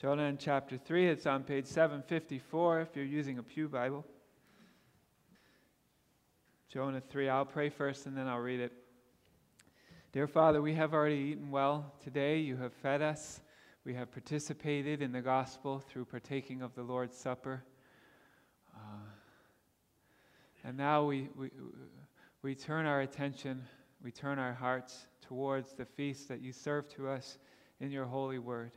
Jonah in chapter 3, it's on page 754 if you're using a Pew Bible. Jonah 3, I'll pray first and then I'll read it. Dear Father, we have already eaten well today. You have fed us. We have participated in the gospel through partaking of the Lord's Supper. Uh, and now we, we, we turn our attention, we turn our hearts towards the feast that you serve to us in your holy word.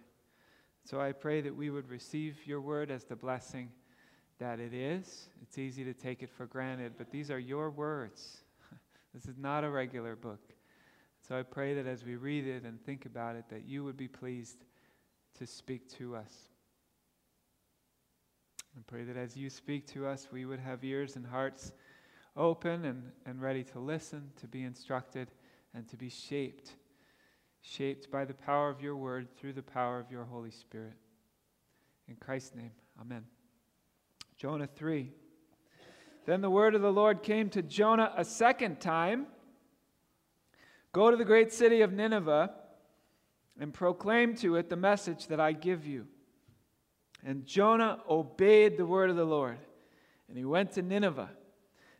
So I pray that we would receive your word as the blessing that it is. It's easy to take it for granted, but these are your words. this is not a regular book. So I pray that as we read it and think about it, that you would be pleased to speak to us. I pray that as you speak to us, we would have ears and hearts open and, and ready to listen, to be instructed, and to be shaped shaped by the power of your word through the power of your Holy Spirit. In Christ's name, amen. Jonah 3. Then the word of the Lord came to Jonah a second time Go to the great city of Nineveh and proclaim to it the message that I give you. And Jonah obeyed the word of the Lord, and he went to Nineveh.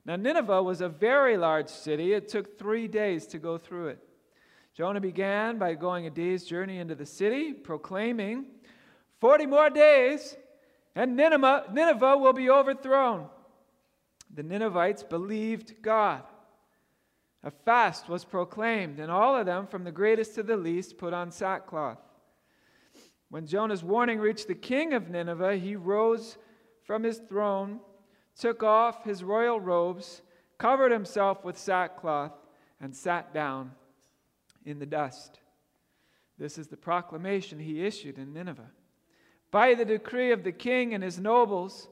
Now, Nineveh was a very large city. It took three days to go through it. Jonah began by going a day's journey into the city, proclaiming, 40 more days, and Nineveh, Nineveh will be overthrown. The Ninevites believed God. A fast was proclaimed, and all of them, from the greatest to the least, put on sackcloth. When Jonah's warning reached the king of Nineveh, he rose from his throne, took off his royal robes, covered himself with sackcloth, and sat down in the dust. This is the proclamation he issued in Nineveh. By the decree of the king and his nobles,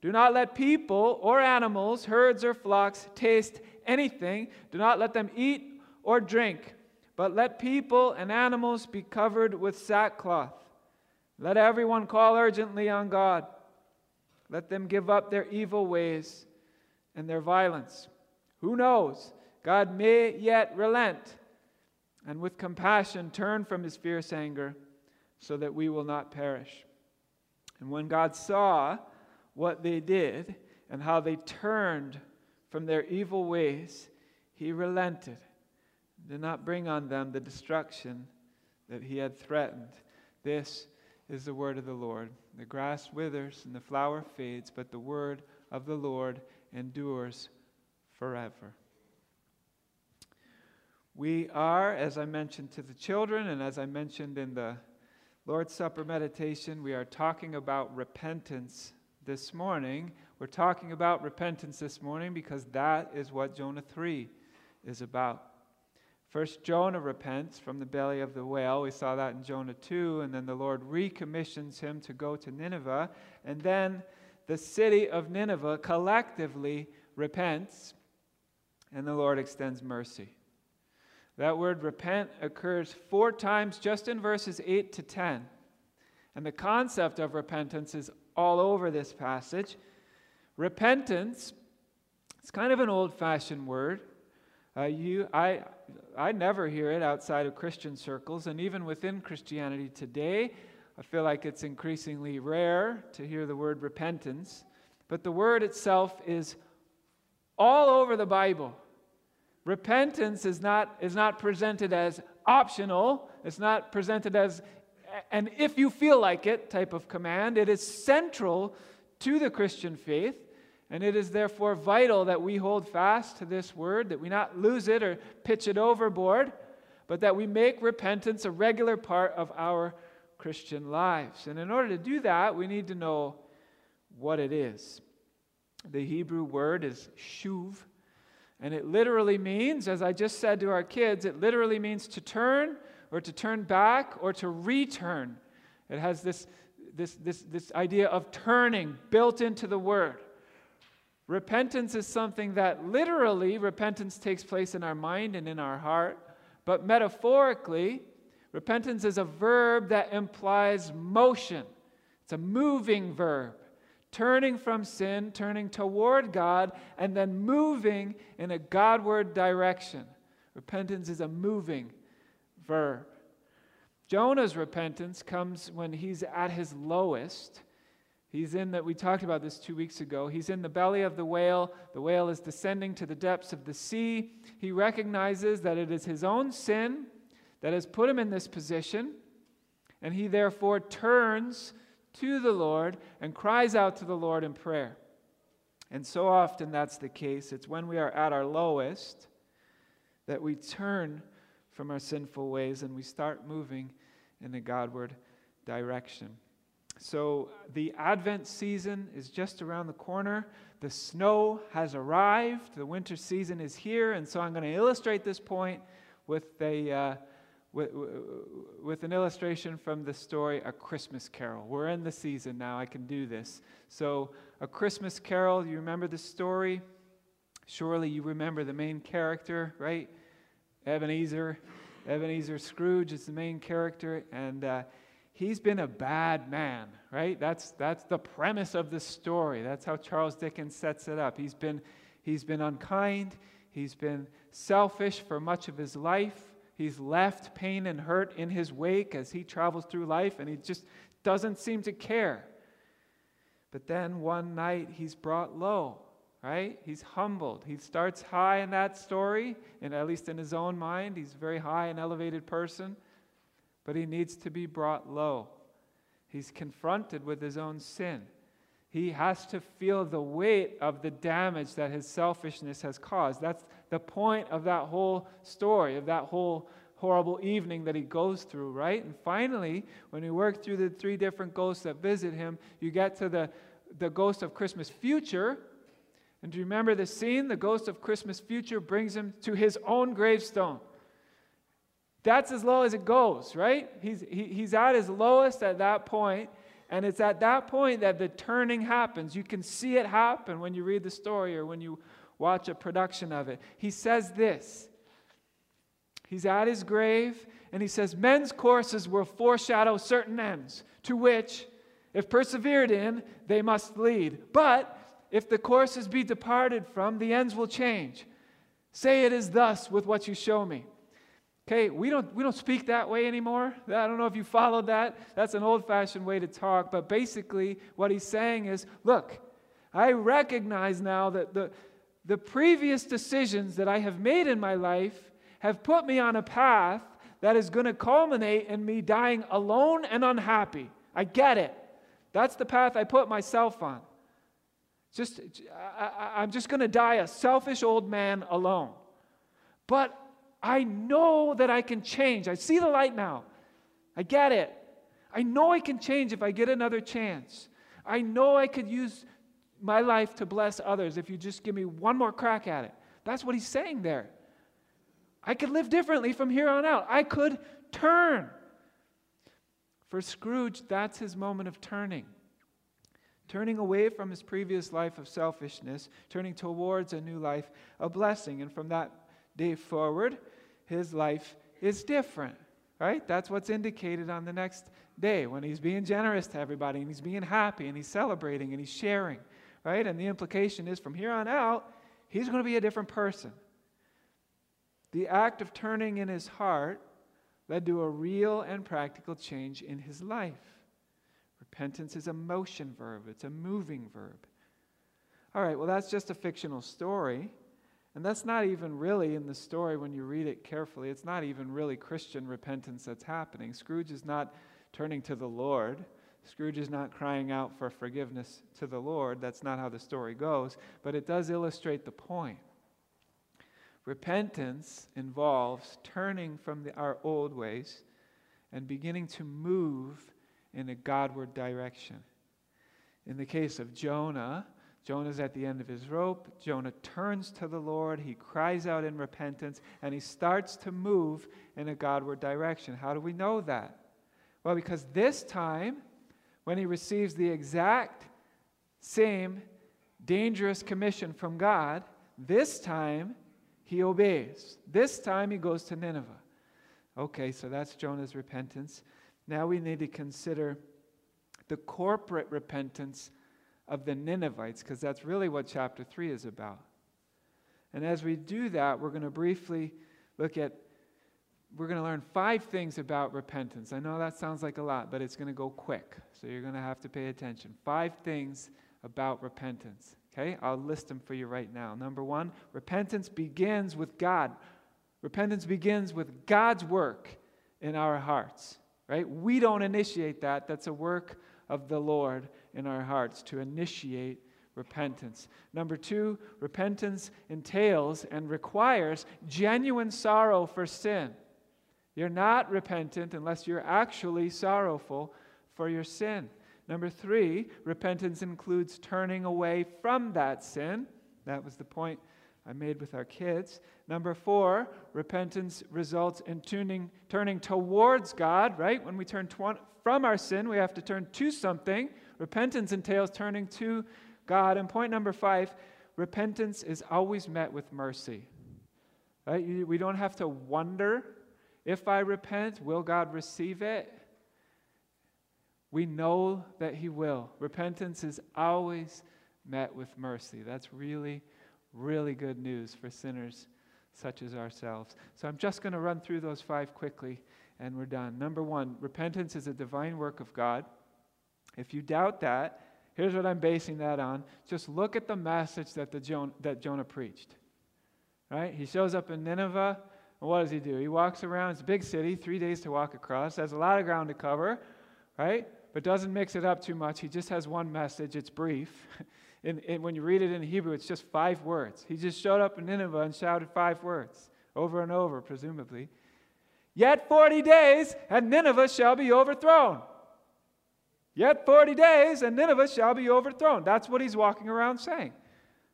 do not let people or animals, herds or flocks, taste anything. Do not let them eat or drink, but let people and animals be covered with sackcloth. Let everyone call urgently on God. Let them give up their evil ways and their violence. Who knows? God may yet relent and with compassion turn from his fierce anger so that we will not perish. And when God saw what they did and how they turned from their evil ways, he relented, did not bring on them the destruction that he had threatened. This is the word of the Lord. The grass withers and the flower fades, but the word of the Lord endures forever. We are, as I mentioned to the children, and as I mentioned in the Lord's Supper meditation, we are talking about repentance this morning. We're talking about repentance this morning because that is what Jonah 3 is about. First, Jonah repents from the belly of the whale. We saw that in Jonah 2. And then the Lord recommissions him to go to Nineveh. And then the city of Nineveh collectively repents, and the Lord extends mercy. That word repent occurs four times just in verses 8 to 10. And the concept of repentance is all over this passage. Repentance, it's kind of an old fashioned word. Uh, you, I, I never hear it outside of Christian circles, and even within Christianity today, I feel like it's increasingly rare to hear the word repentance. But the word itself is all over the Bible. Repentance is not, is not presented as optional, it's not presented as an if you feel like it type of command. It is central to the Christian faith, and it is therefore vital that we hold fast to this word, that we not lose it or pitch it overboard, but that we make repentance a regular part of our Christian lives. And in order to do that, we need to know what it is. The Hebrew word is shuv, and it literally means, as I just said to our kids, it literally means to turn or to turn back or to return. It has this, this, this, this idea of turning built into the word. Repentance is something that literally, repentance takes place in our mind and in our heart, but metaphorically, repentance is a verb that implies motion. It's a moving verb turning from sin, turning toward God, and then moving in a Godward direction. Repentance is a moving verb. Jonah's repentance comes when he's at his lowest. He's in that, we talked about this two weeks ago. He's in the belly of the whale. The whale is descending to the depths of the sea. He recognizes that it is his own sin that has put him in this position, and he therefore turns to the Lord and cries out to the Lord in prayer. And so often that's the case. It's when we are at our lowest that we turn from our sinful ways and we start moving in a Godward direction. So the Advent season is just around the corner. The snow has arrived. The winter season is here. And so I'm going to illustrate this point with, a, uh, with, with an illustration from the story A Christmas Carol. We're in the season now. I can do this. So, A Christmas Carol, you remember the story? Surely you remember the main character, right? Ebenezer. Ebenezer Scrooge is the main character. And. Uh, he's been a bad man, right? That's, that's the premise of the story. That's how Charles Dickens sets it up. He's been, he's been unkind, he's been selfish for much of his life. He's left pain and hurt in his wake as he travels through life, and he just doesn't seem to care. But then one night he's brought low, right? He's humbled. He starts high in that story, and at least in his own mind, he's a very high and elevated person but he needs to be brought low. He's confronted with his own sin. He has to feel the weight of the damage that his selfishness has caused. That's the point of that whole story, of that whole horrible evening that he goes through, right? And finally, when you work through the three different ghosts that visit him, you get to the, the ghost of Christmas future. And do you remember the scene? The ghost of Christmas future brings him to his own gravestone. That's as low as it goes, right? He's, he, he's at his lowest at that point, and it's at that point that the turning happens. You can see it happen when you read the story or when you watch a production of it. He says this He's at his grave, and he says, Men's courses will foreshadow certain ends, to which, if persevered in, they must lead. But if the courses be departed from, the ends will change. Say it is thus with what you show me. Okay, we don't, we don't speak that way anymore. I don't know if you followed that. That's an old fashioned way to talk. But basically, what he's saying is look, I recognize now that the, the previous decisions that I have made in my life have put me on a path that is going to culminate in me dying alone and unhappy. I get it. That's the path I put myself on. Just, I, I'm just going to die a selfish old man alone. But I know that I can change. I see the light now. I get it. I know I can change if I get another chance. I know I could use my life to bless others if you just give me one more crack at it. That's what he's saying there. I could live differently from here on out. I could turn. For Scrooge, that's his moment of turning. Turning away from his previous life of selfishness, turning towards a new life of blessing. And from that day forward, his life is different, right? That's what's indicated on the next day when he's being generous to everybody and he's being happy and he's celebrating and he's sharing, right? And the implication is from here on out, he's going to be a different person. The act of turning in his heart led to a real and practical change in his life. Repentance is a motion verb, it's a moving verb. All right, well, that's just a fictional story. And that's not even really in the story when you read it carefully. It's not even really Christian repentance that's happening. Scrooge is not turning to the Lord. Scrooge is not crying out for forgiveness to the Lord. That's not how the story goes. But it does illustrate the point. Repentance involves turning from the, our old ways and beginning to move in a Godward direction. In the case of Jonah, Jonah's at the end of his rope. Jonah turns to the Lord. He cries out in repentance and he starts to move in a Godward direction. How do we know that? Well, because this time, when he receives the exact same dangerous commission from God, this time he obeys. This time he goes to Nineveh. Okay, so that's Jonah's repentance. Now we need to consider the corporate repentance of the Ninevites, because that's really what chapter 3 is about. And as we do that, we're going to briefly look at we're going to learn five things about repentance. I know that sounds like a lot, but it's going to go quick. So you're going to have to pay attention. Five things about repentance. Okay? I'll list them for you right now. Number one, repentance begins with God. Repentance begins with God's work in our hearts, right? We don't initiate that. That's a work of the Lord in our hearts to initiate repentance. Number two, repentance entails and requires genuine sorrow for sin. You're not repentant unless you're actually sorrowful for your sin. Number three, repentance includes turning away from that sin. That was the point I made with our kids. Number four, repentance results in tuning, turning towards God, right? When we turn tw- from our sin, we have to turn to something. Repentance entails turning to God. And point number five, repentance is always met with mercy. Right? We don't have to wonder if I repent, will God receive it? We know that He will. Repentance is always met with mercy. That's really, really good news for sinners such as ourselves. So I'm just going to run through those five quickly and we're done. Number one, repentance is a divine work of God. If you doubt that, here's what I'm basing that on. Just look at the message that, the Jonah, that Jonah preached. Right? He shows up in Nineveh, and what does he do? He walks around. It's a big city, three days to walk across, has a lot of ground to cover, right? But doesn't mix it up too much. He just has one message. It's brief. and, and when you read it in Hebrew, it's just five words. He just showed up in Nineveh and shouted five words over and over, presumably. Yet 40 days, and Nineveh shall be overthrown. Yet 40 days, and Nineveh shall be overthrown. That's what he's walking around saying.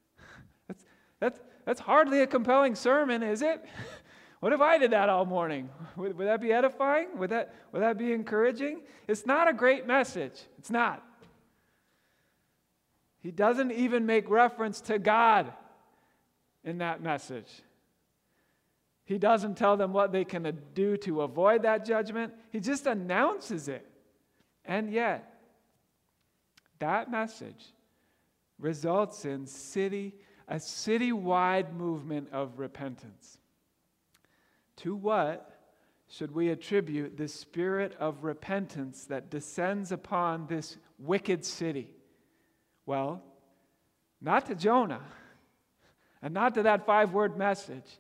That's, that's, that's hardly a compelling sermon, is it? What if I did that all morning? Would, would that be edifying? Would that, would that be encouraging? It's not a great message. It's not. He doesn't even make reference to God in that message. He doesn't tell them what they can do to avoid that judgment. He just announces it. And yet, that message results in city a citywide movement of repentance. To what should we attribute the spirit of repentance that descends upon this wicked city? Well, not to Jonah and not to that five word message,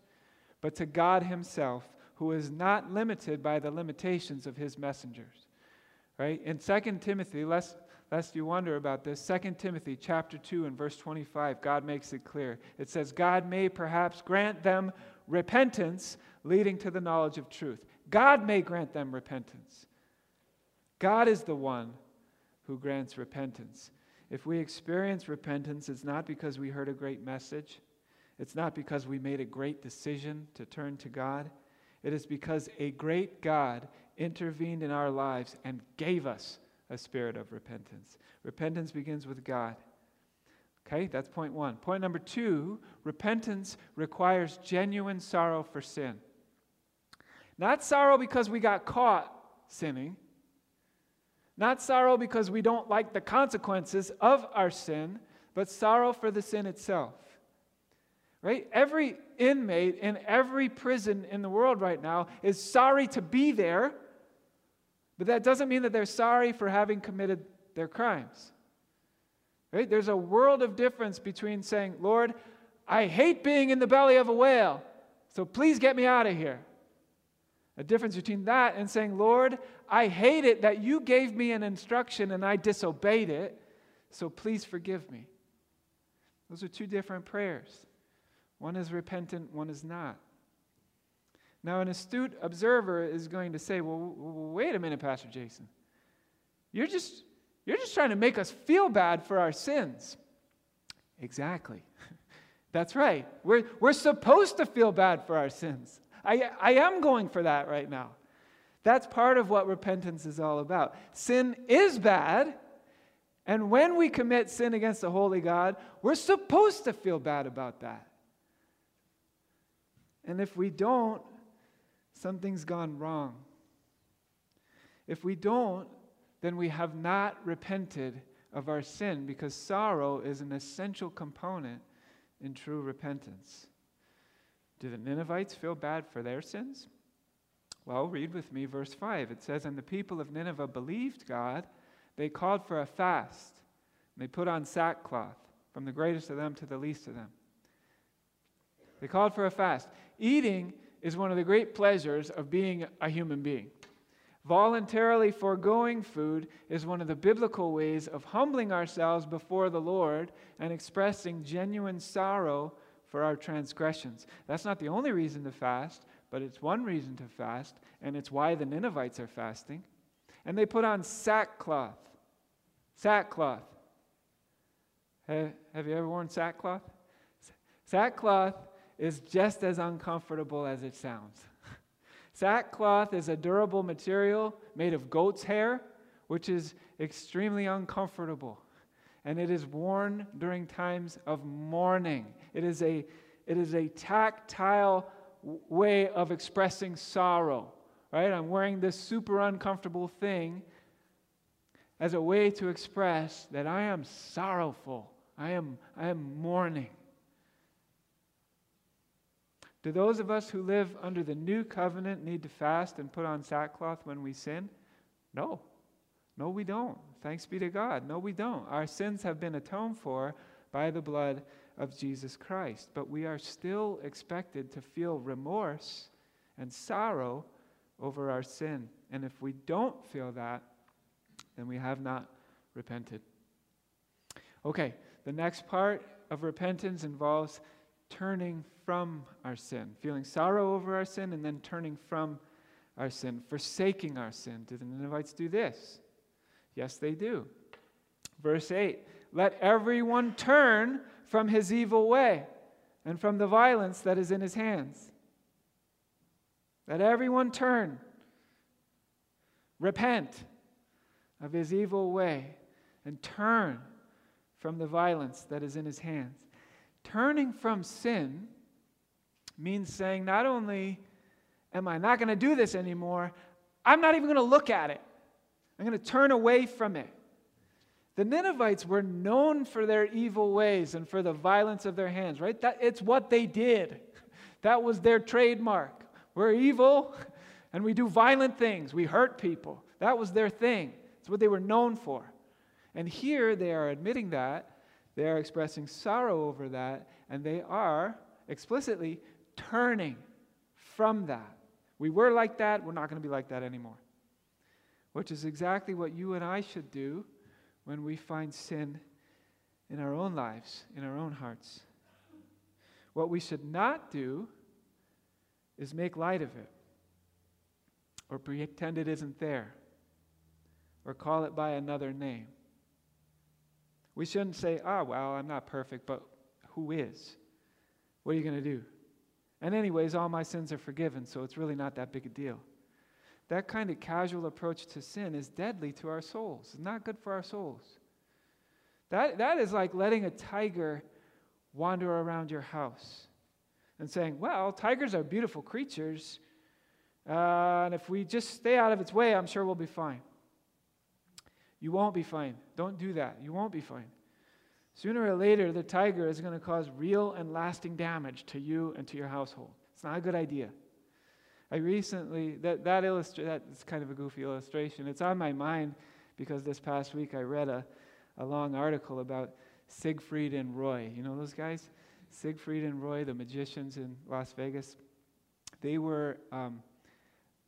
but to God Himself, who is not limited by the limitations of His messengers. Right? In 2 Timothy, lest, lest you wonder about this, 2 Timothy chapter 2 and verse 25, God makes it clear. It says, God may perhaps grant them repentance leading to the knowledge of truth. God may grant them repentance. God is the one who grants repentance. If we experience repentance, it's not because we heard a great message, it's not because we made a great decision to turn to God. It is because a great God intervened in our lives and gave us a spirit of repentance. Repentance begins with God. Okay, that's point one. Point number two repentance requires genuine sorrow for sin. Not sorrow because we got caught sinning, not sorrow because we don't like the consequences of our sin, but sorrow for the sin itself. Right? Every inmate in every prison in the world right now is sorry to be there, but that doesn't mean that they're sorry for having committed their crimes. Right? There's a world of difference between saying, Lord, I hate being in the belly of a whale, so please get me out of here. A difference between that and saying, Lord, I hate it that you gave me an instruction and I disobeyed it, so please forgive me. Those are two different prayers. One is repentant, one is not. Now, an astute observer is going to say, well, wait a minute, Pastor Jason. You're just, you're just trying to make us feel bad for our sins. Exactly. That's right. We're, we're supposed to feel bad for our sins. I, I am going for that right now. That's part of what repentance is all about. Sin is bad, and when we commit sin against the holy God, we're supposed to feel bad about that. And if we don't, something's gone wrong. If we don't, then we have not repented of our sin because sorrow is an essential component in true repentance. Do the Ninevites feel bad for their sins? Well, read with me verse 5. It says, And the people of Nineveh believed God. They called for a fast. And they put on sackcloth, from the greatest of them to the least of them. They called for a fast. Eating is one of the great pleasures of being a human being. Voluntarily foregoing food is one of the biblical ways of humbling ourselves before the Lord and expressing genuine sorrow for our transgressions. That's not the only reason to fast, but it's one reason to fast, and it's why the Ninevites are fasting. And they put on sackcloth. Sackcloth. Have you ever worn sackcloth? Sackcloth is just as uncomfortable as it sounds. Sackcloth is a durable material made of goat's hair, which is extremely uncomfortable. And it is worn during times of mourning. It is a, it is a tactile way of expressing sorrow, right? I'm wearing this super uncomfortable thing as a way to express that I am sorrowful. I am, I am mourning. Do those of us who live under the new covenant need to fast and put on sackcloth when we sin? No. No, we don't. Thanks be to God. No, we don't. Our sins have been atoned for by the blood of Jesus Christ. But we are still expected to feel remorse and sorrow over our sin. And if we don't feel that, then we have not repented. Okay, the next part of repentance involves turning from our sin, feeling sorrow over our sin, and then turning from our sin, forsaking our sin. Did the Ninevites do this? Yes, they do. Verse 8 Let everyone turn from his evil way and from the violence that is in his hands. Let everyone turn, repent of his evil way, and turn from the violence that is in his hands. Turning from sin means saying, not only am I not going to do this anymore, I'm not even going to look at it. I'm going to turn away from it. The Ninevites were known for their evil ways and for the violence of their hands, right? That, it's what they did. That was their trademark. We're evil and we do violent things. We hurt people. That was their thing. It's what they were known for. And here they are admitting that. They are expressing sorrow over that. And they are explicitly turning from that. We were like that. We're not going to be like that anymore. Which is exactly what you and I should do when we find sin in our own lives, in our own hearts. What we should not do is make light of it or pretend it isn't there or call it by another name. We shouldn't say, oh, well, I'm not perfect, but who is? What are you going to do? And, anyways, all my sins are forgiven, so it's really not that big a deal. That kind of casual approach to sin is deadly to our souls. It's not good for our souls. That, that is like letting a tiger wander around your house and saying, Well, tigers are beautiful creatures, uh, and if we just stay out of its way, I'm sure we'll be fine. You won't be fine. Don't do that. You won't be fine. Sooner or later, the tiger is going to cause real and lasting damage to you and to your household. It's not a good idea. I recently, that, that illustra- that's kind of a goofy illustration. It's on my mind because this past week I read a, a long article about Siegfried and Roy. You know those guys? Siegfried and Roy, the magicians in Las Vegas. They were, um,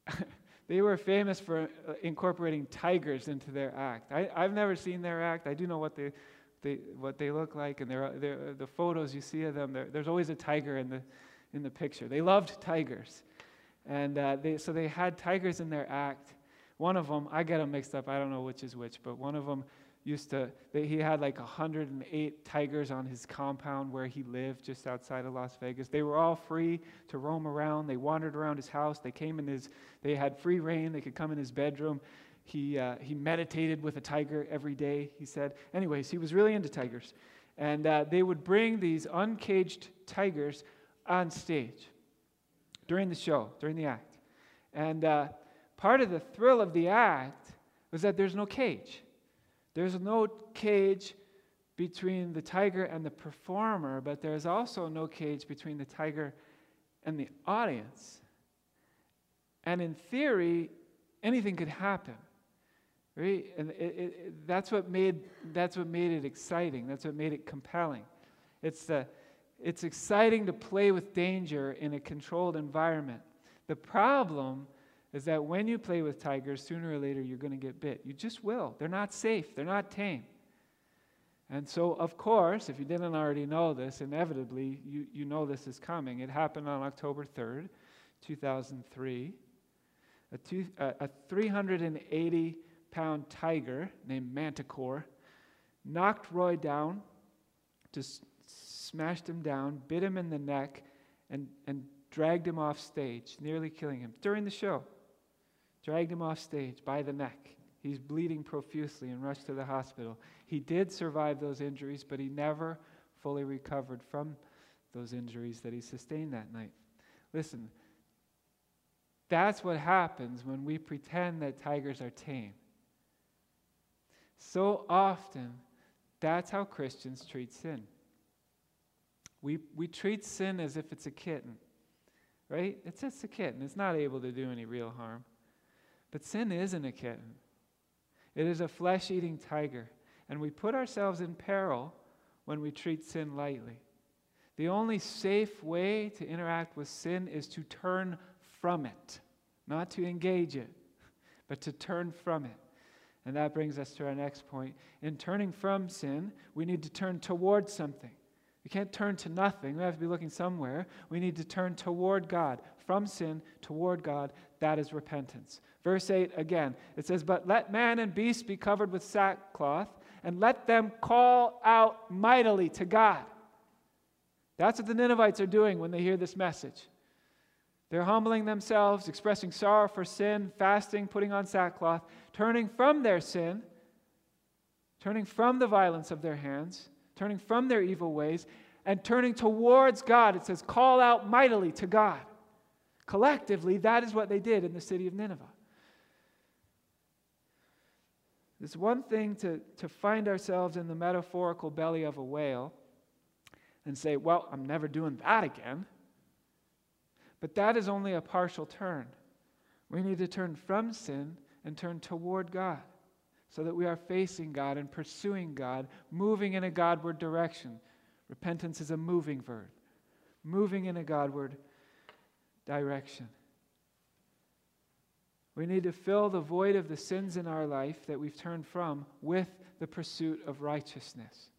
they were famous for uh, incorporating tigers into their act. I, I've never seen their act. I do know what they, they, what they look like, and they're, they're, the photos you see of them, there's always a tiger in the, in the picture. They loved tigers. And uh, they, so they had tigers in their act. One of them, I get them mixed up, I don't know which is which, but one of them used to, they, he had like 108 tigers on his compound where he lived just outside of Las Vegas. They were all free to roam around. They wandered around his house. They came in his, they had free reign. They could come in his bedroom. He, uh, he meditated with a tiger every day, he said. Anyways, he was really into tigers. And uh, they would bring these uncaged tigers on stage during the show, during the act. And uh, part of the thrill of the act was that there's no cage. There's no cage between the tiger and the performer, but there's also no cage between the tiger and the audience. And in theory, anything could happen. Right? And it, it, that's, what made, that's what made it exciting. That's what made it compelling. It's, the, it's exciting to play with danger in a controlled environment. The problem is that when you play with tigers, sooner or later you're going to get bit. You just will. They're not safe, they're not tame. And so, of course, if you didn't already know this, inevitably you, you know this is coming. It happened on October 3rd, 2003. A, two, a 380 pound tiger named Manticore knocked Roy down, just smashed him down, bit him in the neck, and, and dragged him off stage, nearly killing him during the show. Dragged him off stage by the neck. He's bleeding profusely and rushed to the hospital. He did survive those injuries, but he never fully recovered from those injuries that he sustained that night. Listen, that's what happens when we pretend that tigers are tame. So often, that's how Christians treat sin. We, we treat sin as if it's a kitten, right? It's just a kitten. It's not able to do any real harm. But sin isn't a kitten, it is a flesh eating tiger. And we put ourselves in peril when we treat sin lightly. The only safe way to interact with sin is to turn from it, not to engage it, but to turn from it. And that brings us to our next point. In turning from sin, we need to turn towards something. We can't turn to nothing. We have to be looking somewhere. We need to turn toward God, from sin toward God. That is repentance. Verse 8 again, it says, But let man and beast be covered with sackcloth, and let them call out mightily to God. That's what the Ninevites are doing when they hear this message. They're humbling themselves, expressing sorrow for sin, fasting, putting on sackcloth, turning from their sin, turning from the violence of their hands, turning from their evil ways, and turning towards God. It says, call out mightily to God. Collectively, that is what they did in the city of Nineveh. It's one thing to, to find ourselves in the metaphorical belly of a whale and say, well, I'm never doing that again. But that is only a partial turn. We need to turn from sin and turn toward God so that we are facing God and pursuing God, moving in a Godward direction. Repentance is a moving verb, moving in a Godward direction. We need to fill the void of the sins in our life that we've turned from with the pursuit of righteousness.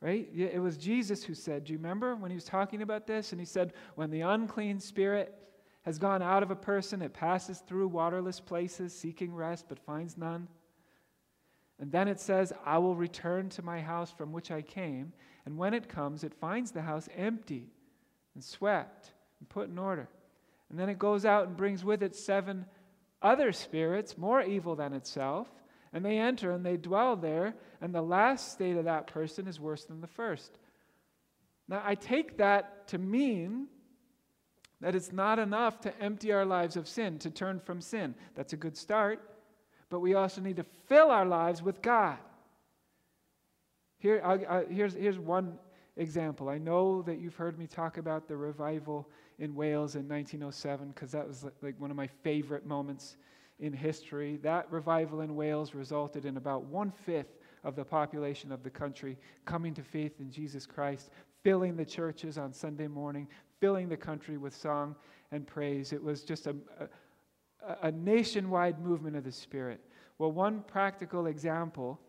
Right? It was Jesus who said, Do you remember when he was talking about this? And he said, When the unclean spirit has gone out of a person, it passes through waterless places, seeking rest, but finds none. And then it says, I will return to my house from which I came. And when it comes, it finds the house empty and swept and put in order. And then it goes out and brings with it seven other spirits, more evil than itself and they enter and they dwell there, and the last state of that person is worse than the first. Now, I take that to mean that it's not enough to empty our lives of sin, to turn from sin. That's a good start, but we also need to fill our lives with God. Here, I, I, here's, here's one example. I know that you've heard me talk about the revival in Wales in 1907 because that was like one of my favorite moments in history. That revival in Wales resulted in about one fifth of the population of the country coming to faith in Jesus Christ, filling the churches on Sunday morning, filling the country with song and praise. It was just a, a, a nationwide movement of the Spirit. Well, one practical example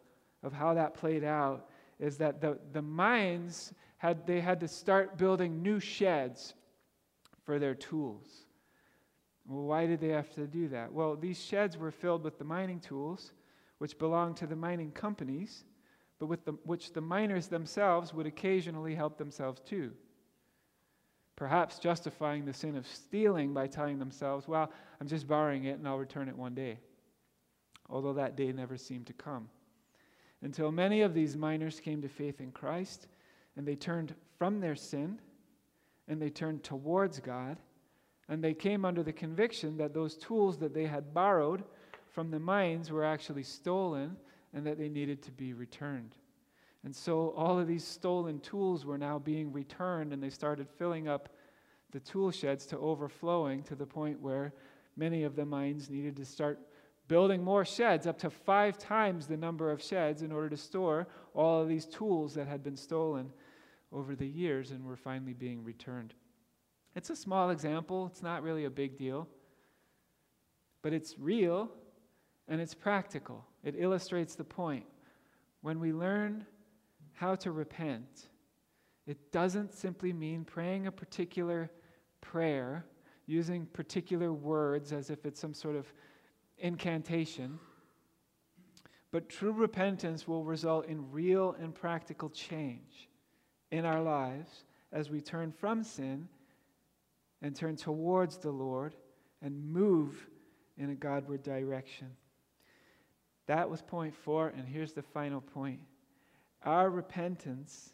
of how that played out is that the, the mines had they had to start building new sheds for their tools. Well, why did they have to do that? Well, these sheds were filled with the mining tools, which belonged to the mining companies, but with the, which the miners themselves would occasionally help themselves to. Perhaps justifying the sin of stealing by telling themselves, well, I'm just borrowing it and I'll return it one day. Although that day never seemed to come. Until many of these miners came to faith in Christ and they turned from their sin and they turned towards God and they came under the conviction that those tools that they had borrowed from the mines were actually stolen and that they needed to be returned. And so all of these stolen tools were now being returned, and they started filling up the tool sheds to overflowing to the point where Many of the mines needed to start building more sheds, up to five times the number of sheds, in order to store all of these tools that had been stolen over the years and were finally being returned. It's a small example, it's not really a big deal, but it's real and it's practical. It illustrates the point. When we learn how to repent, it doesn't simply mean praying a particular prayer, using particular words as if it's some sort of incantation. But true repentance will result in real and practical change in our lives as we turn from sin and turn towards the Lord and move in a Godward direction. That was point four, and here's the final point. Our repentance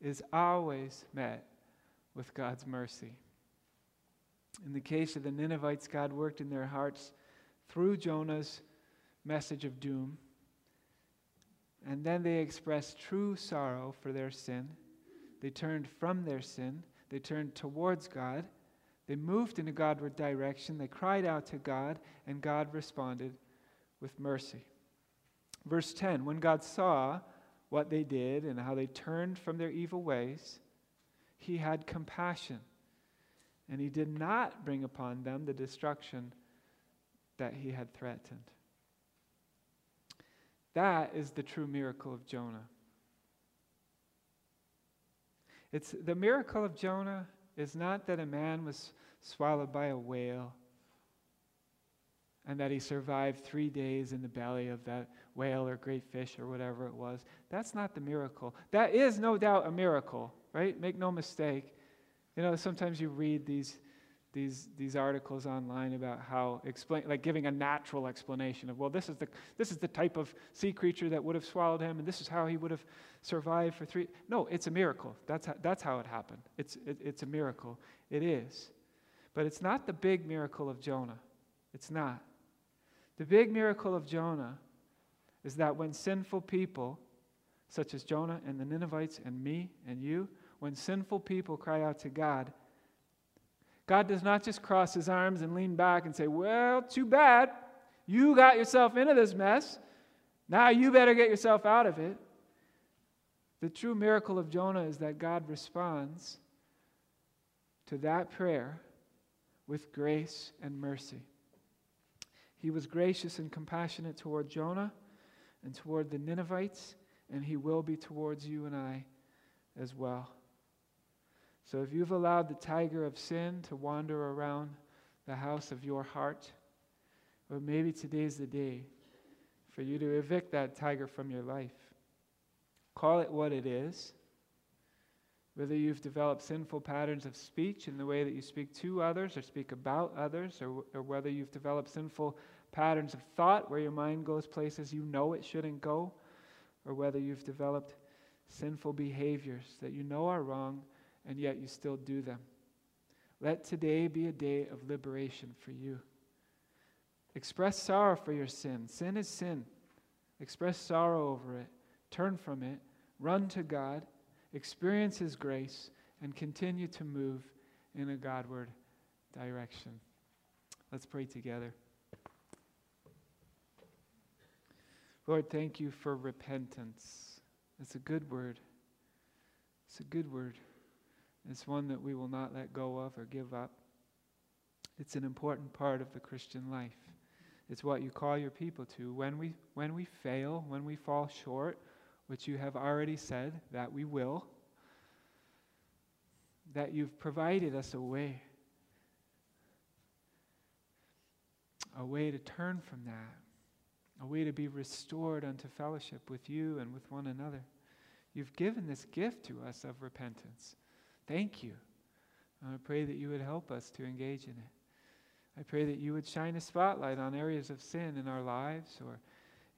is always met with God's mercy. In the case of the Ninevites, God worked in their hearts through Jonah's message of doom. And then they expressed true sorrow for their sin. They turned from their sin, they turned towards God. They moved in a Godward direction. They cried out to God, and God responded with mercy. Verse 10 When God saw what they did and how they turned from their evil ways, he had compassion, and he did not bring upon them the destruction that he had threatened. That is the true miracle of Jonah. It's the miracle of Jonah is not that a man was swallowed by a whale and that he survived three days in the belly of that whale or great fish or whatever it was. That's not the miracle. That is no doubt a miracle, right? Make no mistake. You know, sometimes you read these these, these articles online about how explain like giving a natural explanation of well this is the this is the type of sea creature that would have swallowed him and this is how he would have survived for three no it's a miracle that's how, that's how it happened it's it, it's a miracle it is but it's not the big miracle of jonah it's not the big miracle of jonah is that when sinful people such as jonah and the ninevites and me and you when sinful people cry out to god God does not just cross his arms and lean back and say, Well, too bad. You got yourself into this mess. Now you better get yourself out of it. The true miracle of Jonah is that God responds to that prayer with grace and mercy. He was gracious and compassionate toward Jonah and toward the Ninevites, and he will be towards you and I as well. So if you've allowed the tiger of sin to wander around the house of your heart, or maybe today's the day for you to evict that tiger from your life. Call it what it is. Whether you've developed sinful patterns of speech in the way that you speak to others or speak about others, or, or whether you've developed sinful patterns of thought where your mind goes places you know it shouldn't go, or whether you've developed sinful behaviors that you know are wrong and yet you still do them. Let today be a day of liberation for you. Express sorrow for your sin. Sin is sin. Express sorrow over it. Turn from it. Run to God. Experience His grace and continue to move in a Godward direction. Let's pray together. Lord, thank you for repentance. It's a good word. It's a good word. It's one that we will not let go of or give up. It's an important part of the Christian life. It's what you call your people to. When we, when we fail, when we fall short, which you have already said that we will, that you've provided us a way, a way to turn from that, a way to be restored unto fellowship with you and with one another. You've given this gift to us of repentance. Thank you. I pray that you would help us to engage in it. I pray that you would shine a spotlight on areas of sin in our lives or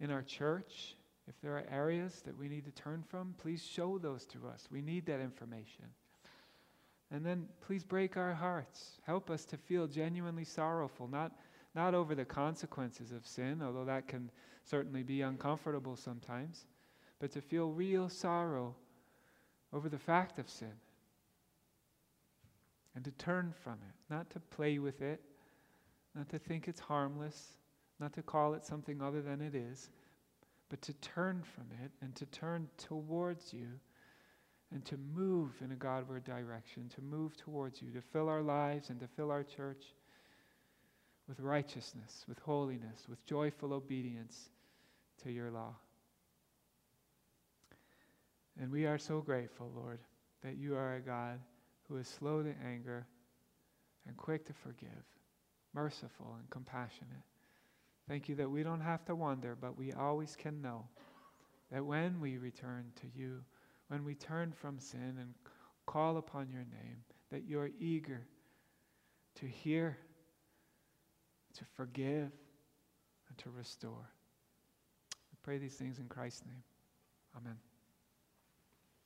in our church. If there are areas that we need to turn from, please show those to us. We need that information. And then please break our hearts. Help us to feel genuinely sorrowful, not, not over the consequences of sin, although that can certainly be uncomfortable sometimes, but to feel real sorrow over the fact of sin and to turn from it, not to play with it, not to think it's harmless, not to call it something other than it is, but to turn from it and to turn towards you and to move in a Godward direction, to move towards you, to fill our lives and to fill our church with righteousness, with holiness, with joyful obedience to your law. And we are so grateful, Lord, that you are a God who is slow to anger and quick to forgive, merciful and compassionate. Thank you that we don't have to wonder, but we always can know that when we return to you, when we turn from sin and call upon your name, that you're eager to hear, to forgive, and to restore. We pray these things in Christ's name. Amen.